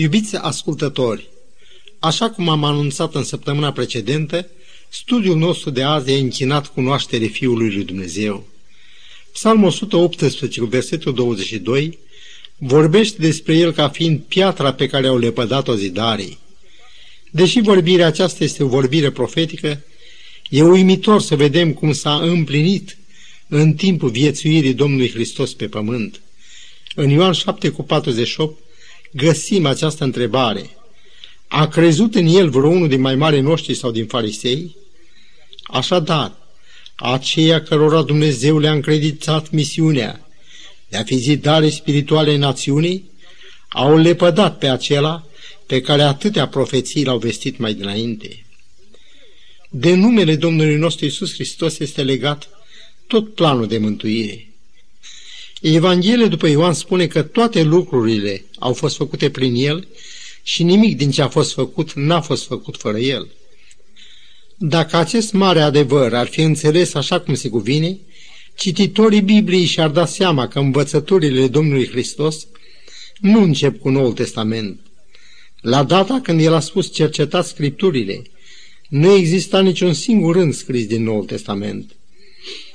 Iubiți ascultători, așa cum am anunțat în săptămâna precedentă, studiul nostru de azi e închinat cunoaștere Fiului lui Dumnezeu. Psalmul 118, versetul 22, vorbește despre el ca fiind piatra pe care au lepădat-o zidarii. Deși vorbirea aceasta este o vorbire profetică, e uimitor să vedem cum s-a împlinit în timpul viețuirii Domnului Hristos pe pământ. În Ioan 7 cu 48 găsim această întrebare. A crezut în el vreunul din mai mari noștri sau din farisei? Așadar, aceia cărora Dumnezeu le-a încreditat misiunea de a fi zidare spirituale națiunii, au lepădat pe acela pe care atâtea profeții l-au vestit mai dinainte. De numele Domnului nostru Isus Hristos este legat tot planul de mântuire. Evanghelia după Ioan spune că toate lucrurile au fost făcute prin el și nimic din ce a fost făcut n-a fost făcut fără el. Dacă acest mare adevăr ar fi înțeles așa cum se cuvine, cititorii Bibliei și-ar da seama că învățăturile Domnului Hristos nu încep cu Noul Testament. La data când el a spus cercetați Scripturile, nu exista niciun singur rând scris din Noul Testament.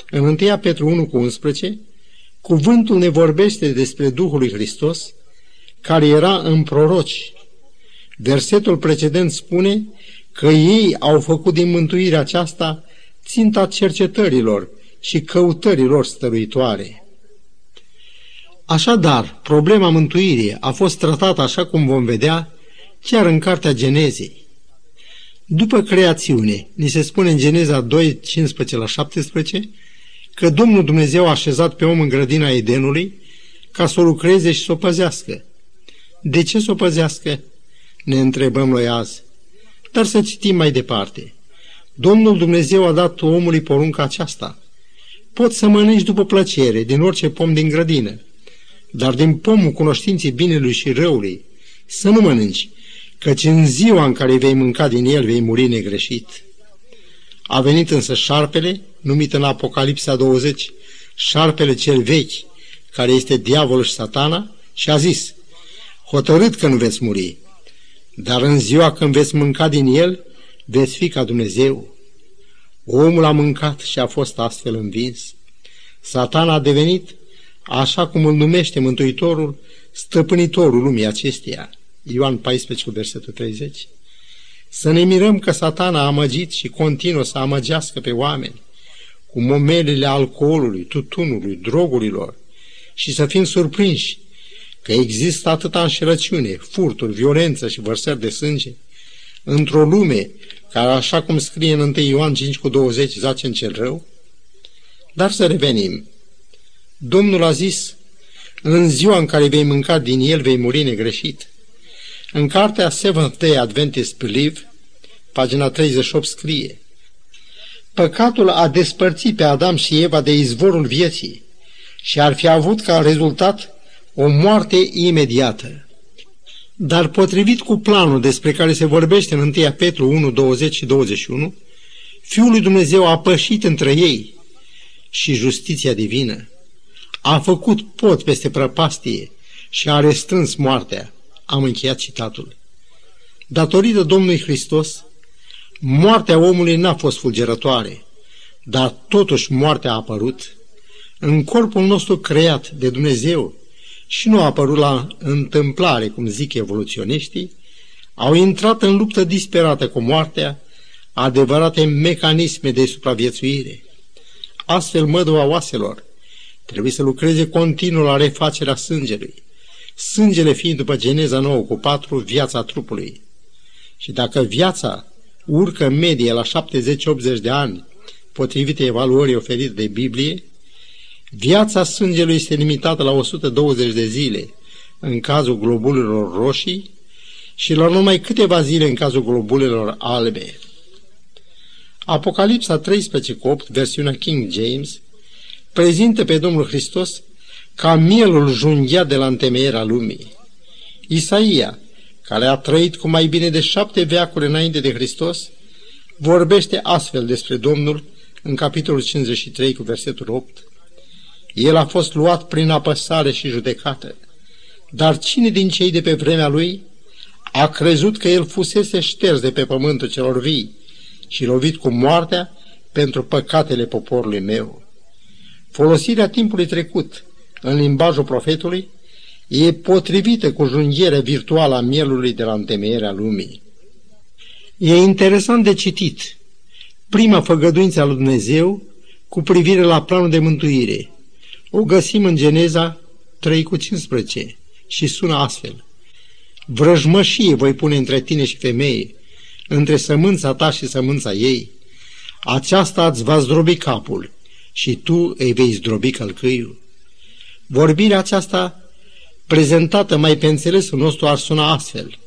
În 1 Petru 1 cu 11, cuvântul ne vorbește despre Duhul lui Hristos, care era în proroci. Versetul precedent spune că ei au făcut din mântuirea aceasta ținta cercetărilor și căutărilor stăruitoare. Așadar, problema mântuirii a fost tratată așa cum vom vedea chiar în Cartea Genezei. După creațiune, ni se spune în Geneza 2, 15 la 17, că Domnul Dumnezeu a așezat pe om în grădina Edenului ca să o lucreze și să o păzească. De ce să o păzească? Ne întrebăm noi azi. Dar să citim mai departe. Domnul Dumnezeu a dat omului porunca aceasta. Poți să mănânci după plăcere din orice pom din grădină, dar din pomul cunoștinței binelui și răului să nu mănânci, căci în ziua în care vei mânca din el vei muri negreșit. A venit însă șarpele, numit în Apocalipsa 20, șarpele cel vechi, care este diavolul și satana, și a zis, hotărât că nu veți muri, dar în ziua când veți mânca din el, veți fi ca Dumnezeu. Omul a mâncat și a fost astfel învins. Satana a devenit, așa cum îl numește Mântuitorul, stăpânitorul lumii acesteia. Ioan 14, versetul 30. Să ne mirăm că satana a amăgit și continuă să amăgească pe oameni cu momelele alcoolului, tutunului, drogurilor și să fim surprinși că există atâta înșelăciune, furturi, violență și vărsări de sânge într-o lume care, așa cum scrie în 1 Ioan 5 cu 20, zace în cel rău? Dar să revenim. Domnul a zis, în ziua în care vei mânca din el, vei muri negreșit. În cartea Seventh Day Adventist Believe, pagina 38 scrie Păcatul a despărțit pe Adam și Eva de izvorul vieții și ar fi avut ca rezultat o moarte imediată. Dar potrivit cu planul despre care se vorbește în 1 Petru 1, 20 și 21, Fiul lui Dumnezeu a pășit între ei și justiția divină. A făcut pot peste prăpastie și a restrâns moartea. Am încheiat citatul. Datorită Domnului Hristos, moartea omului n-a fost fulgerătoare, dar totuși moartea a apărut în corpul nostru creat de Dumnezeu și nu a apărut la întâmplare, cum zic evoluționiștii, au intrat în luptă disperată cu moartea, adevărate mecanisme de supraviețuire. Astfel, mădua oaselor trebuie să lucreze continuu la refacerea sângelui, sângele fiind după Geneza 9 cu 4 viața trupului. Și dacă viața urcă în medie la 70-80 de ani, potrivit evaluării oferite de Biblie, viața sângelui este limitată la 120 de zile în cazul globulelor roșii și la numai câteva zile în cazul globulelor albe. Apocalipsa 13 cu 8, versiunea King James, prezintă pe Domnul Hristos ca mielul junghiat de la întemeierea lumii. Isaia, care a trăit cu mai bine de șapte veacuri înainte de Hristos, vorbește astfel despre Domnul în capitolul 53 cu versetul 8. El a fost luat prin apăsare și judecată, dar cine din cei de pe vremea lui a crezut că el fusese șters de pe pământul celor vii și lovit cu moartea pentru păcatele poporului meu. Folosirea timpului trecut în limbajul profetului e potrivită cu junghierea virtuală a mielului de la întemeierea lumii. E interesant de citit prima făgăduință a lui Dumnezeu cu privire la planul de mântuire. O găsim în Geneza 3 cu 15 și sună astfel. Vrăjmășie voi pune între tine și femeie, între sămânța ta și sămânța ei. Aceasta îți va zdrobi capul și tu îi vei zdrobi călcâiul. Vorbirea aceasta, prezentată mai pe înțelesul nostru, ar suna astfel.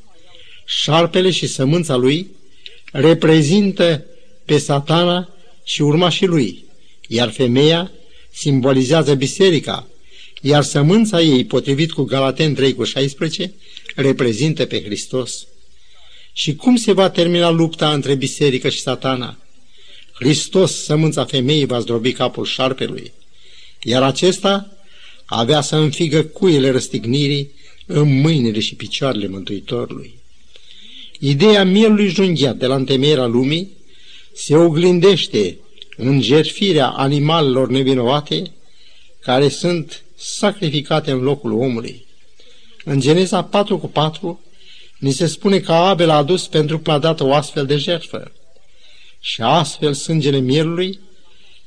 Șarpele și sămânța lui reprezintă pe satana și urmașii lui, iar femeia simbolizează biserica, iar sămânța ei, potrivit cu Galaten 3 cu 16, reprezintă pe Hristos. Și cum se va termina lupta între biserică și satana? Hristos, sămânța femeii, va zdrobi capul șarpelui, iar acesta avea să înfigă cuile răstignirii în mâinile și picioarele Mântuitorului. Ideea mielului junghiat de la întemeierea lumii se oglindește în jertfirea animalelor nevinovate care sunt sacrificate în locul omului. În Geneza 4 cu 4 ni se spune că Abel a adus pentru prima dată o astfel de jertfă și astfel sângele mielului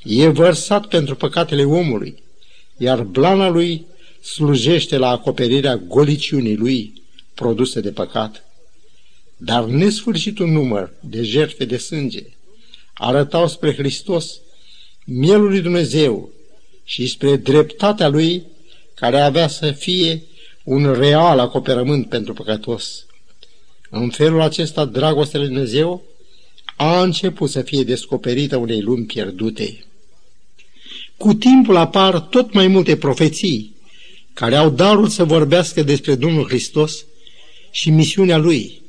e vărsat pentru păcatele omului, iar blana lui slujește la acoperirea goliciunii lui produse de păcat. Dar nesfârșitul număr de jertfe de sânge arătau spre Hristos, mielul lui Dumnezeu și spre dreptatea lui care avea să fie un real acoperământ pentru păcătos. În felul acesta, dragostea lui Dumnezeu a început să fie descoperită unei lumi pierdute. Cu timpul apar tot mai multe profeții care au darul să vorbească despre Domnul Hristos și misiunea Lui.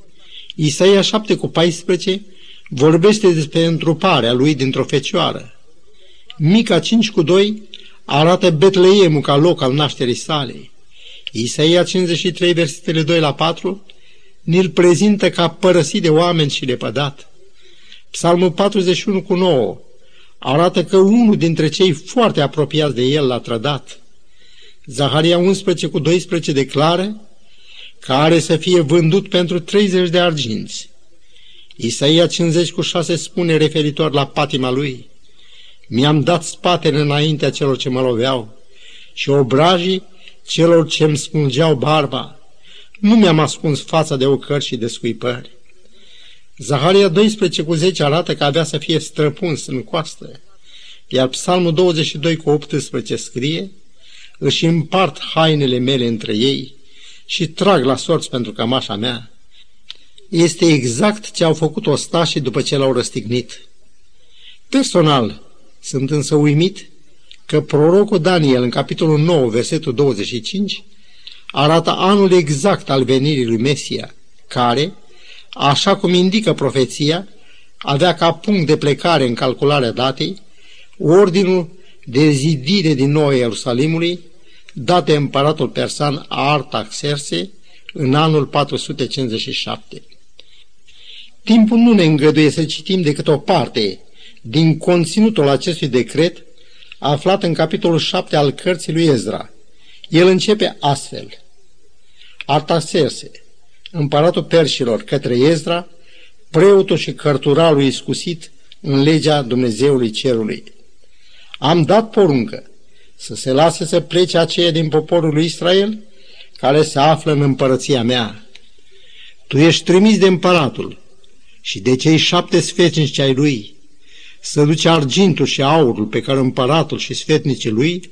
Isaia 7 cu 14 vorbește despre întruparea lui dintr-o fecioară. Mica 5 cu 2 arată Betleemul ca loc al nașterii sale. Isaia 53, versetele 2 la 4, ne-l prezintă ca părăsit de oameni și lepădat. Psalmul 41 cu 9 arată că unul dintre cei foarte apropiați de el l-a trădat. Zaharia 11 cu 12 declară că are să fie vândut pentru 30 de arginți. Isaia 50 cu 6 spune referitor la patima lui, Mi-am dat spatele înaintea celor ce mă loveau și obrajii celor ce îmi smulgeau barba. Nu mi-am ascuns fața de ocări și de scuipări. Zaharia 12 cu 10 arată că avea să fie străpuns în coastă, iar Psalmul 22 cu 18 scrie, își împart hainele mele între ei și trag la sorți pentru cămașa mea este exact ce au făcut ostașii după ce l-au răstignit. Personal, sunt însă uimit că prorocul Daniel, în capitolul 9, versetul 25, arată anul exact al venirii lui Mesia, care, așa cum indică profeția, avea ca punct de plecare în calcularea datei ordinul de zidire din nou Ierusalimului, dat de împăratul persan Artaxerse în anul 457. Timpul nu ne îngăduie să citim decât o parte din conținutul acestui decret aflat în capitolul 7 al cărții lui Ezra. El începe astfel. Artaserse, împăratul perșilor, către Ezra, preotul și cărturalul iscusit în legea Dumnezeului Cerului. Am dat poruncă să se lase să plece aceia din poporul lui Israel care se află în împărăția mea. Tu ești trimis de împăratul și de cei șapte sfetnici ai lui, să duce argintul și aurul pe care împăratul și sfetnicii lui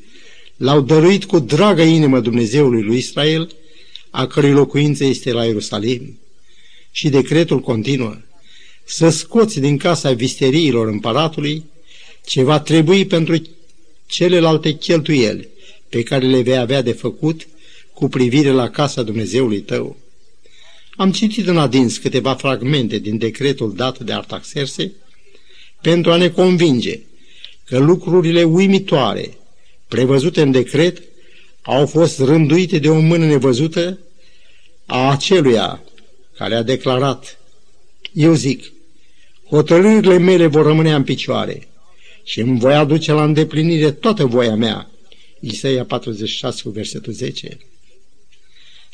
l-au dăruit cu dragă inimă Dumnezeului lui Israel, a cărui locuință este la Ierusalim. Și decretul continuă, să scoți din casa visteriilor împăratului ce va trebui pentru celelalte cheltuieli pe care le vei avea de făcut cu privire la casa Dumnezeului tău. Am citit în adins câteva fragmente din decretul dat de Artaxerse pentru a ne convinge că lucrurile uimitoare prevăzute în decret au fost rânduite de o mână nevăzută a aceluia care a declarat, eu zic, hotărârile mele vor rămâne în picioare și îmi voi aduce la îndeplinire toată voia mea. Isaia 46 cu versetul 10.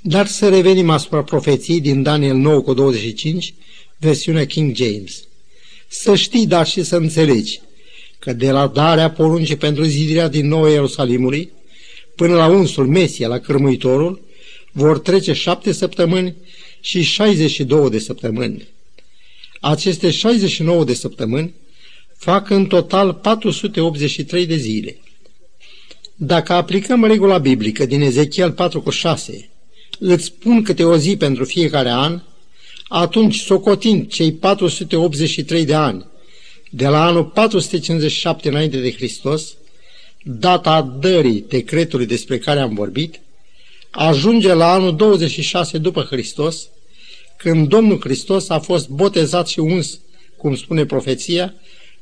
Dar să revenim asupra profeției din Daniel 9 cu 25, versiunea King James. Să știi, dar și să înțelegi, că de la darea poruncii pentru zidirea din nou Ierusalimului, până la unsul Mesia, la cârmuitorul, vor trece șapte săptămâni și 62 de săptămâni. Aceste 69 de săptămâni fac în total 483 de zile. Dacă aplicăm regula biblică din Ezechiel 4 cu 6, îți spun câte o zi pentru fiecare an, atunci, socotind cei 483 de ani, de la anul 457 înainte de Hristos, data dării decretului despre care am vorbit, ajunge la anul 26 după Hristos, când Domnul Hristos a fost botezat și uns, cum spune profeția,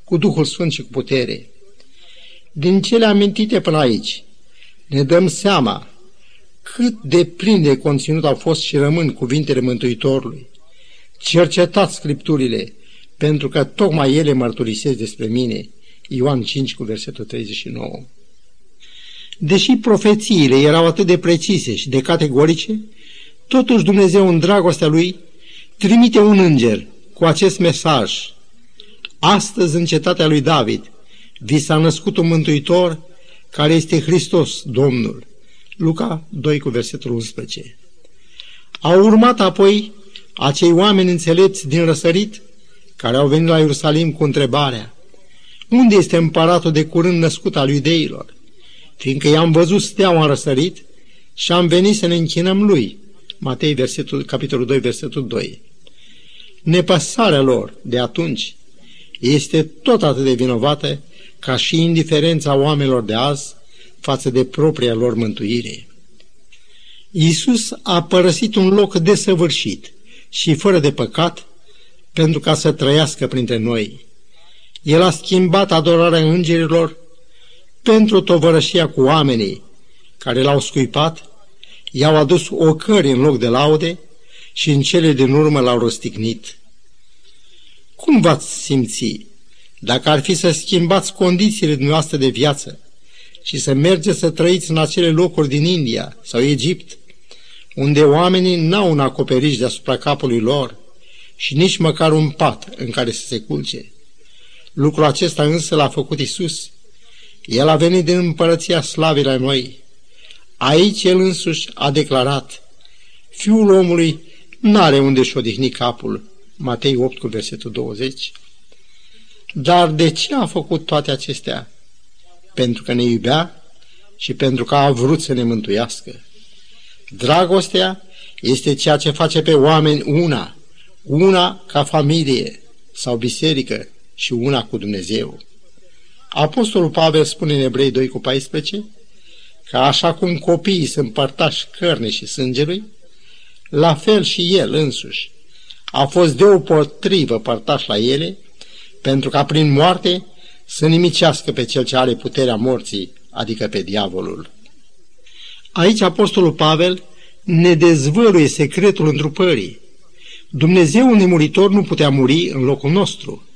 cu Duhul Sfânt și cu putere. Din cele amintite până aici, ne dăm seama cât de plin de conținut au fost și rămân cuvintele Mântuitorului. Cercetați Scripturile, pentru că tocmai ele mărturisesc despre mine. Ioan 5 cu versetul 39. Deși profețiile erau atât de precise și de categorice, totuși Dumnezeu în dragostea Lui trimite un înger cu acest mesaj. Astăzi în cetatea lui David vi s-a născut un mântuitor care este Hristos, Domnul. Luca 2 cu versetul 11. Au urmat apoi acei oameni înțelepți din răsărit care au venit la Ierusalim cu întrebarea unde este împăratul de curând născut al iudeilor? Fiindcă i-am văzut steaua în răsărit și am venit să ne închinăm lui. Matei, versetul, capitolul 2, versetul 2. Nepăsarea lor de atunci este tot atât de vinovată ca și indiferența oamenilor de azi față de propria lor mântuire. Iisus a părăsit un loc desăvârșit și fără de păcat pentru ca să trăiască printre noi. El a schimbat adorarea îngerilor pentru tovărășia cu oamenii care l-au scuipat, i-au adus ocări în loc de laude și în cele din urmă l-au răstignit. Cum v-ați simți dacă ar fi să schimbați condițiile dumneavoastră de viață și să mergeți să trăiți în acele locuri din India sau Egipt, unde oamenii n-au un acoperiș deasupra capului lor și nici măcar un pat în care să se culce. Lucrul acesta însă l-a făcut Isus. El a venit din împărăția slavei la noi. Aici el însuși a declarat, Fiul omului n-are unde și odihni capul. Matei 8 cu versetul 20. Dar de ce a făcut toate acestea? Pentru că ne iubea și pentru că a vrut să ne mântuiască. Dragostea este ceea ce face pe oameni una, una ca familie sau biserică și una cu Dumnezeu. Apostolul Pavel spune în Ebrei 2 cu 14 că așa cum copiii sunt părtași cărne și sângelui, la fel și el însuși a fost deopotrivă părtaș la ele, pentru ca prin moarte să nimicească pe cel ce are puterea morții, adică pe diavolul. Aici Apostolul Pavel ne dezvăluie secretul întrupării. Dumnezeu nemuritor nu putea muri în locul nostru.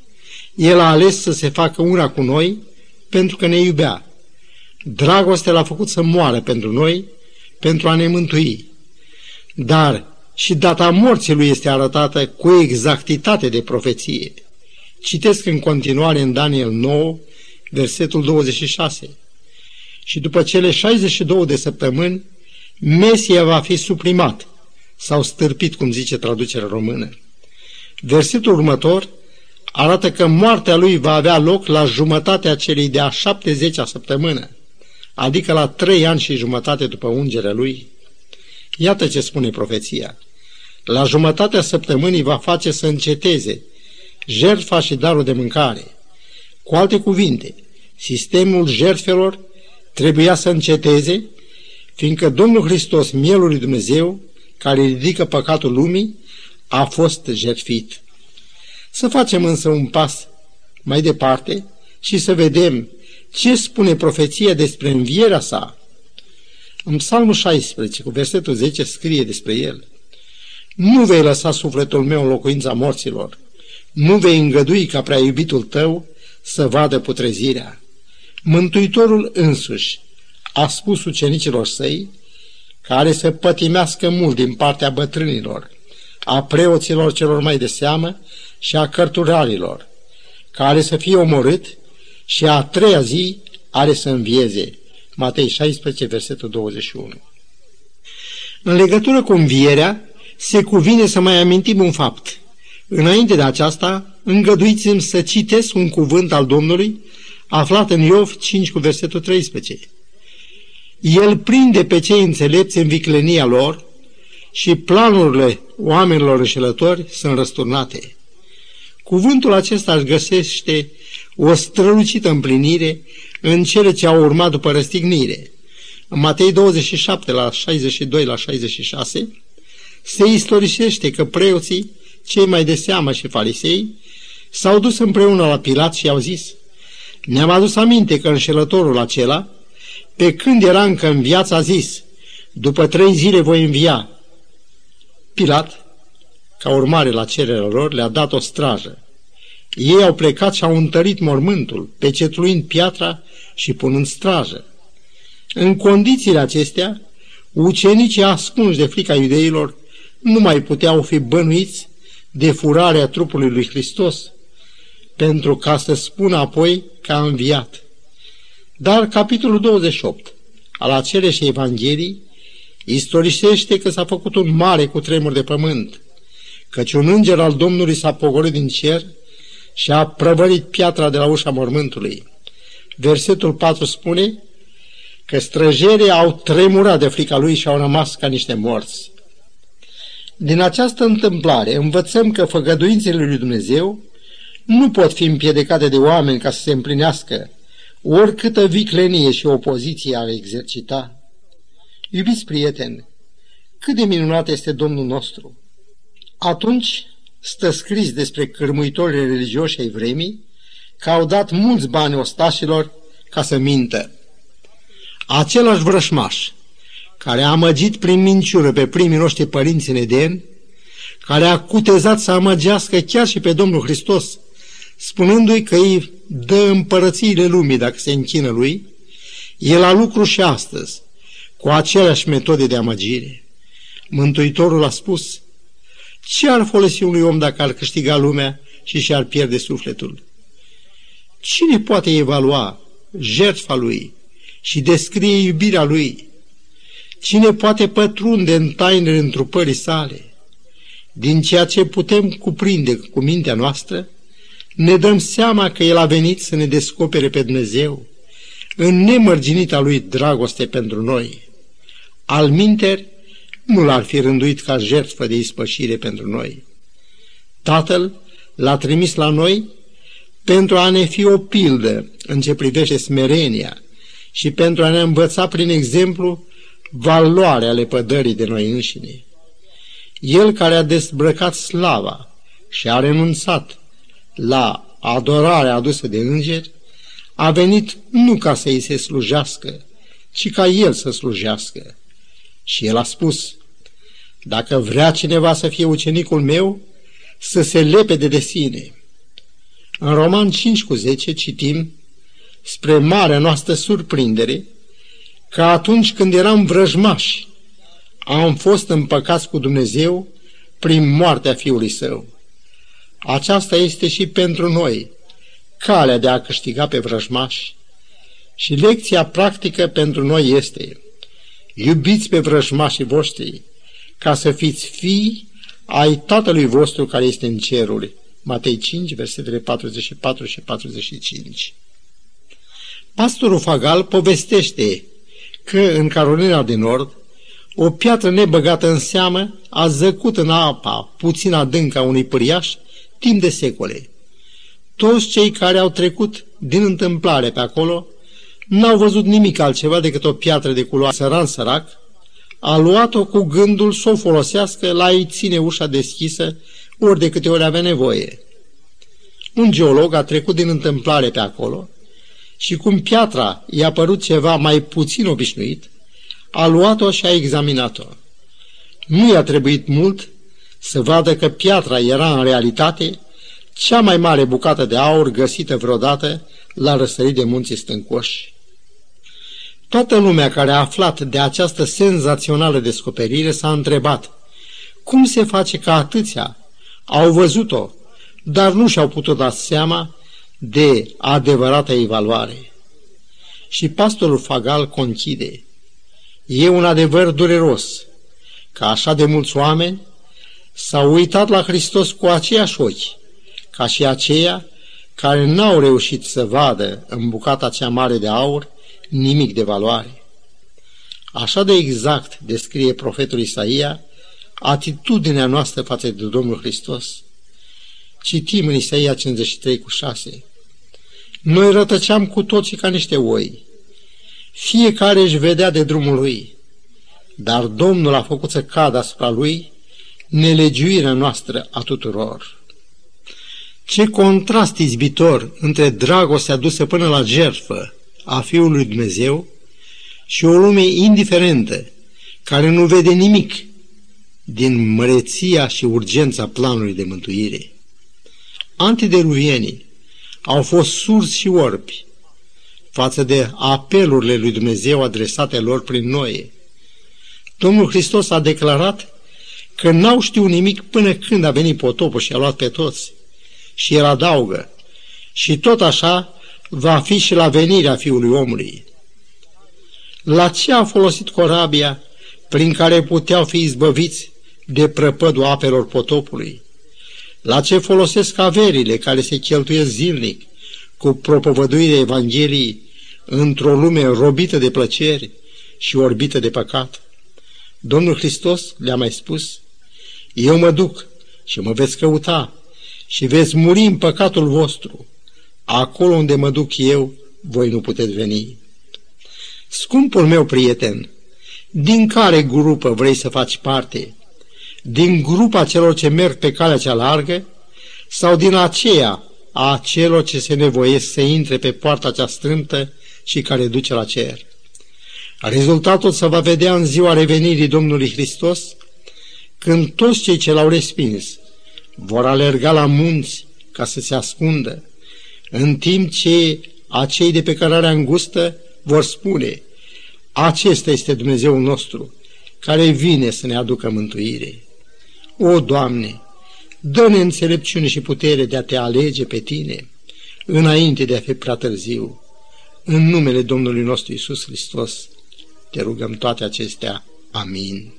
El a ales să se facă una cu noi pentru că ne iubea. Dragostea l-a făcut să moară pentru noi, pentru a ne mântui. Dar și data morții lui este arătată cu exactitate de profeție. Citesc în continuare în Daniel 9, versetul 26. Și după cele 62 de săptămâni, Mesia va fi suprimat sau stârpit, cum zice traducerea română. Versetul următor arată că moartea lui va avea loc la jumătatea celei de-a 70-a săptămână, adică la trei ani și jumătate după ungerea lui. Iată ce spune profeția. La jumătatea săptămânii va face să înceteze jertfa și darul de mâncare. Cu alte cuvinte, sistemul jertfelor trebuia să înceteze fiindcă Domnul Hristos, mielul lui Dumnezeu, care ridică păcatul lumii, a fost jertfit. Să facem însă un pas mai departe și să vedem ce spune profeția despre învierea sa. În Psalmul 16, cu versetul 10, scrie despre el. Nu vei lăsa sufletul meu în locuința morților. Nu vei îngădui ca prea iubitul tău să vadă putrezirea. Mântuitorul însuși a spus ucenicilor săi care să pătimească mult din partea bătrânilor, a preoților celor mai de seamă și a cărturarilor, care să fie omorât și a treia zi are să învieze. Matei 16, versetul 21. În legătură cu învierea, se cuvine să mai amintim un fapt. Înainte de aceasta, îngăduiți-mi să citesc un cuvânt al Domnului aflat în Iov 5 cu versetul 13. El prinde pe cei înțelepți în viclenia lor și planurile oamenilor înșelători sunt răsturnate. Cuvântul acesta își găsește o strălucită împlinire în cele ce au urmat după răstignire. În Matei 27, la 62 la 66, se istorisește că preoții, cei mai de seamă și farisei, s-au dus împreună la Pilat și au zis, ne-am adus aminte că înșelătorul acela, pe când era încă în viață, a zis, după trei zile voi învia. Pilat, ca urmare la cererea lor, le-a dat o strajă. Ei au plecat și au întărit mormântul, pecetluind piatra și punând strajă. În condițiile acestea, ucenicii ascunși de frica iudeilor nu mai puteau fi bănuiți de furarea trupului lui Hristos, pentru ca să spună apoi că a înviat. Dar capitolul 28 al aceleși Evanghelii istorisește că s-a făcut un mare cutremur de pământ, căci un înger al Domnului s-a pogorât din cer și a prăvărit piatra de la ușa mormântului. Versetul 4 spune că străjerii au tremurat de frica lui și au rămas ca niște morți. Din această întâmplare învățăm că făgăduințele lui Dumnezeu nu pot fi împiedicate de oameni ca să se împlinească, oricâtă viclenie și opoziție ar exercita. Iubiți prieteni, cât de minunat este Domnul nostru! Atunci stă scris despre cârmuitorii religioși ai vremii că au dat mulți bani ostașilor ca să mintă. Același vrășmaș care a amăgit prin minciură pe primii noștri părinți în Eden, care a cutezat să amăgească chiar și pe Domnul Hristos, spunându-i că îi dă împărățiile lumii dacă se închină lui, el a lucru și astăzi, cu aceleași metode de amăgire. Mântuitorul a spus, ce ar folosi unui om dacă ar câștiga lumea și și-ar pierde sufletul? Cine poate evalua jertfa lui și descrie iubirea lui? Cine poate pătrunde în tainele întrupării sale? Din ceea ce putem cuprinde cu mintea noastră, ne dăm seama că El a venit să ne descopere pe Dumnezeu în nemărginita Lui dragoste pentru noi. Al minteri, nu l-ar fi rânduit ca jertfă de ispășire pentru noi. Tatăl l-a trimis la noi pentru a ne fi o pildă în ce privește smerenia și pentru a ne învăța prin exemplu valoarea lepădării de noi înșine. El care a dezbrăcat slava și a renunțat la adorarea adusă de îngeri, a venit nu ca să îi se slujească, ci ca el să slujească. Și el a spus, dacă vrea cineva să fie ucenicul meu, să se lepede de sine. În Roman 5 cu 10 citim, spre marea noastră surprindere, că atunci când eram vrăjmași, am fost împăcați cu Dumnezeu prin moartea Fiului Său. Aceasta este și pentru noi calea de a câștiga pe vrăjmași și lecția practică pentru noi este iubiți pe vrăjmașii voștri ca să fiți fii ai Tatălui vostru care este în ceruri. Matei 5, versetele 44 și 45. Pastorul Fagal povestește că în Carolina de Nord o piatră nebăgată în seamă a zăcut în apa puțin adâncă a unui păriaș timp de secole. Toți cei care au trecut din întâmplare pe acolo n-au văzut nimic altceva decât o piatră de culoare săran sărac, a luat-o cu gândul să o folosească la a-i ține ușa deschisă ori de câte ori avea nevoie. Un geolog a trecut din întâmplare pe acolo și cum piatra i-a părut ceva mai puțin obișnuit, a luat-o și a examinat-o. Nu i-a trebuit mult să vadă că piatra era în realitate cea mai mare bucată de aur găsită vreodată la răsărit de munții stâncoși. Toată lumea care a aflat de această senzațională descoperire s-a întrebat cum se face că atâția au văzut-o, dar nu și-au putut da seama de adevărata evaluare. Și pastorul Fagal conchide, e un adevăr dureros, că așa de mulți oameni s-au uitat la Hristos cu aceiași ochi, ca și aceia care n-au reușit să vadă în bucata cea mare de aur nimic de valoare. Așa de exact descrie profetul Isaia atitudinea noastră față de Domnul Hristos. Citim în Isaia 53 cu 6. Noi rătăceam cu toții ca niște oi. Fiecare își vedea de drumul lui, dar Domnul a făcut să cadă asupra lui nelegiuirea noastră a tuturor. Ce contrast izbitor între dragostea dusă până la jertfă a Fiului Dumnezeu și o lume indiferentă, care nu vede nimic din măreția și urgența planului de mântuire. Antideluvienii au fost surzi și orbi față de apelurile lui Dumnezeu adresate lor prin noi. Domnul Hristos a declarat că n-au știut nimic până când a venit potopul și a luat pe toți. Și el adaugă, și tot așa va fi și la venirea Fiului Omului. La ce a folosit corabia prin care puteau fi izbăviți de prăpădul apelor potopului? La ce folosesc averile care se cheltuiesc zilnic cu propovăduirea Evangheliei într-o lume robită de plăceri și orbită de păcat? Domnul Hristos le-a mai spus, eu mă duc și mă veți căuta și veți muri în păcatul vostru. Acolo unde mă duc eu, voi nu puteți veni. Scumpul meu prieten, din care grupă vrei să faci parte? Din grupa celor ce merg pe calea cea largă sau din aceea a celor ce se nevoiesc să intre pe poarta cea strâmtă și care duce la cer? Rezultatul se va vedea în ziua revenirii Domnului Hristos, când toți cei ce l-au respins vor alerga la munți ca să se ascundă, în timp ce acei de pe cărarea îngustă vor spune, acesta este Dumnezeul nostru, care vine să ne aducă mântuire. O, Doamne, dă-ne înțelepciune și putere de a te alege pe Tine, înainte de a fi prea târziu. În numele Domnului nostru Isus Hristos, te rugăm toate acestea. Amin.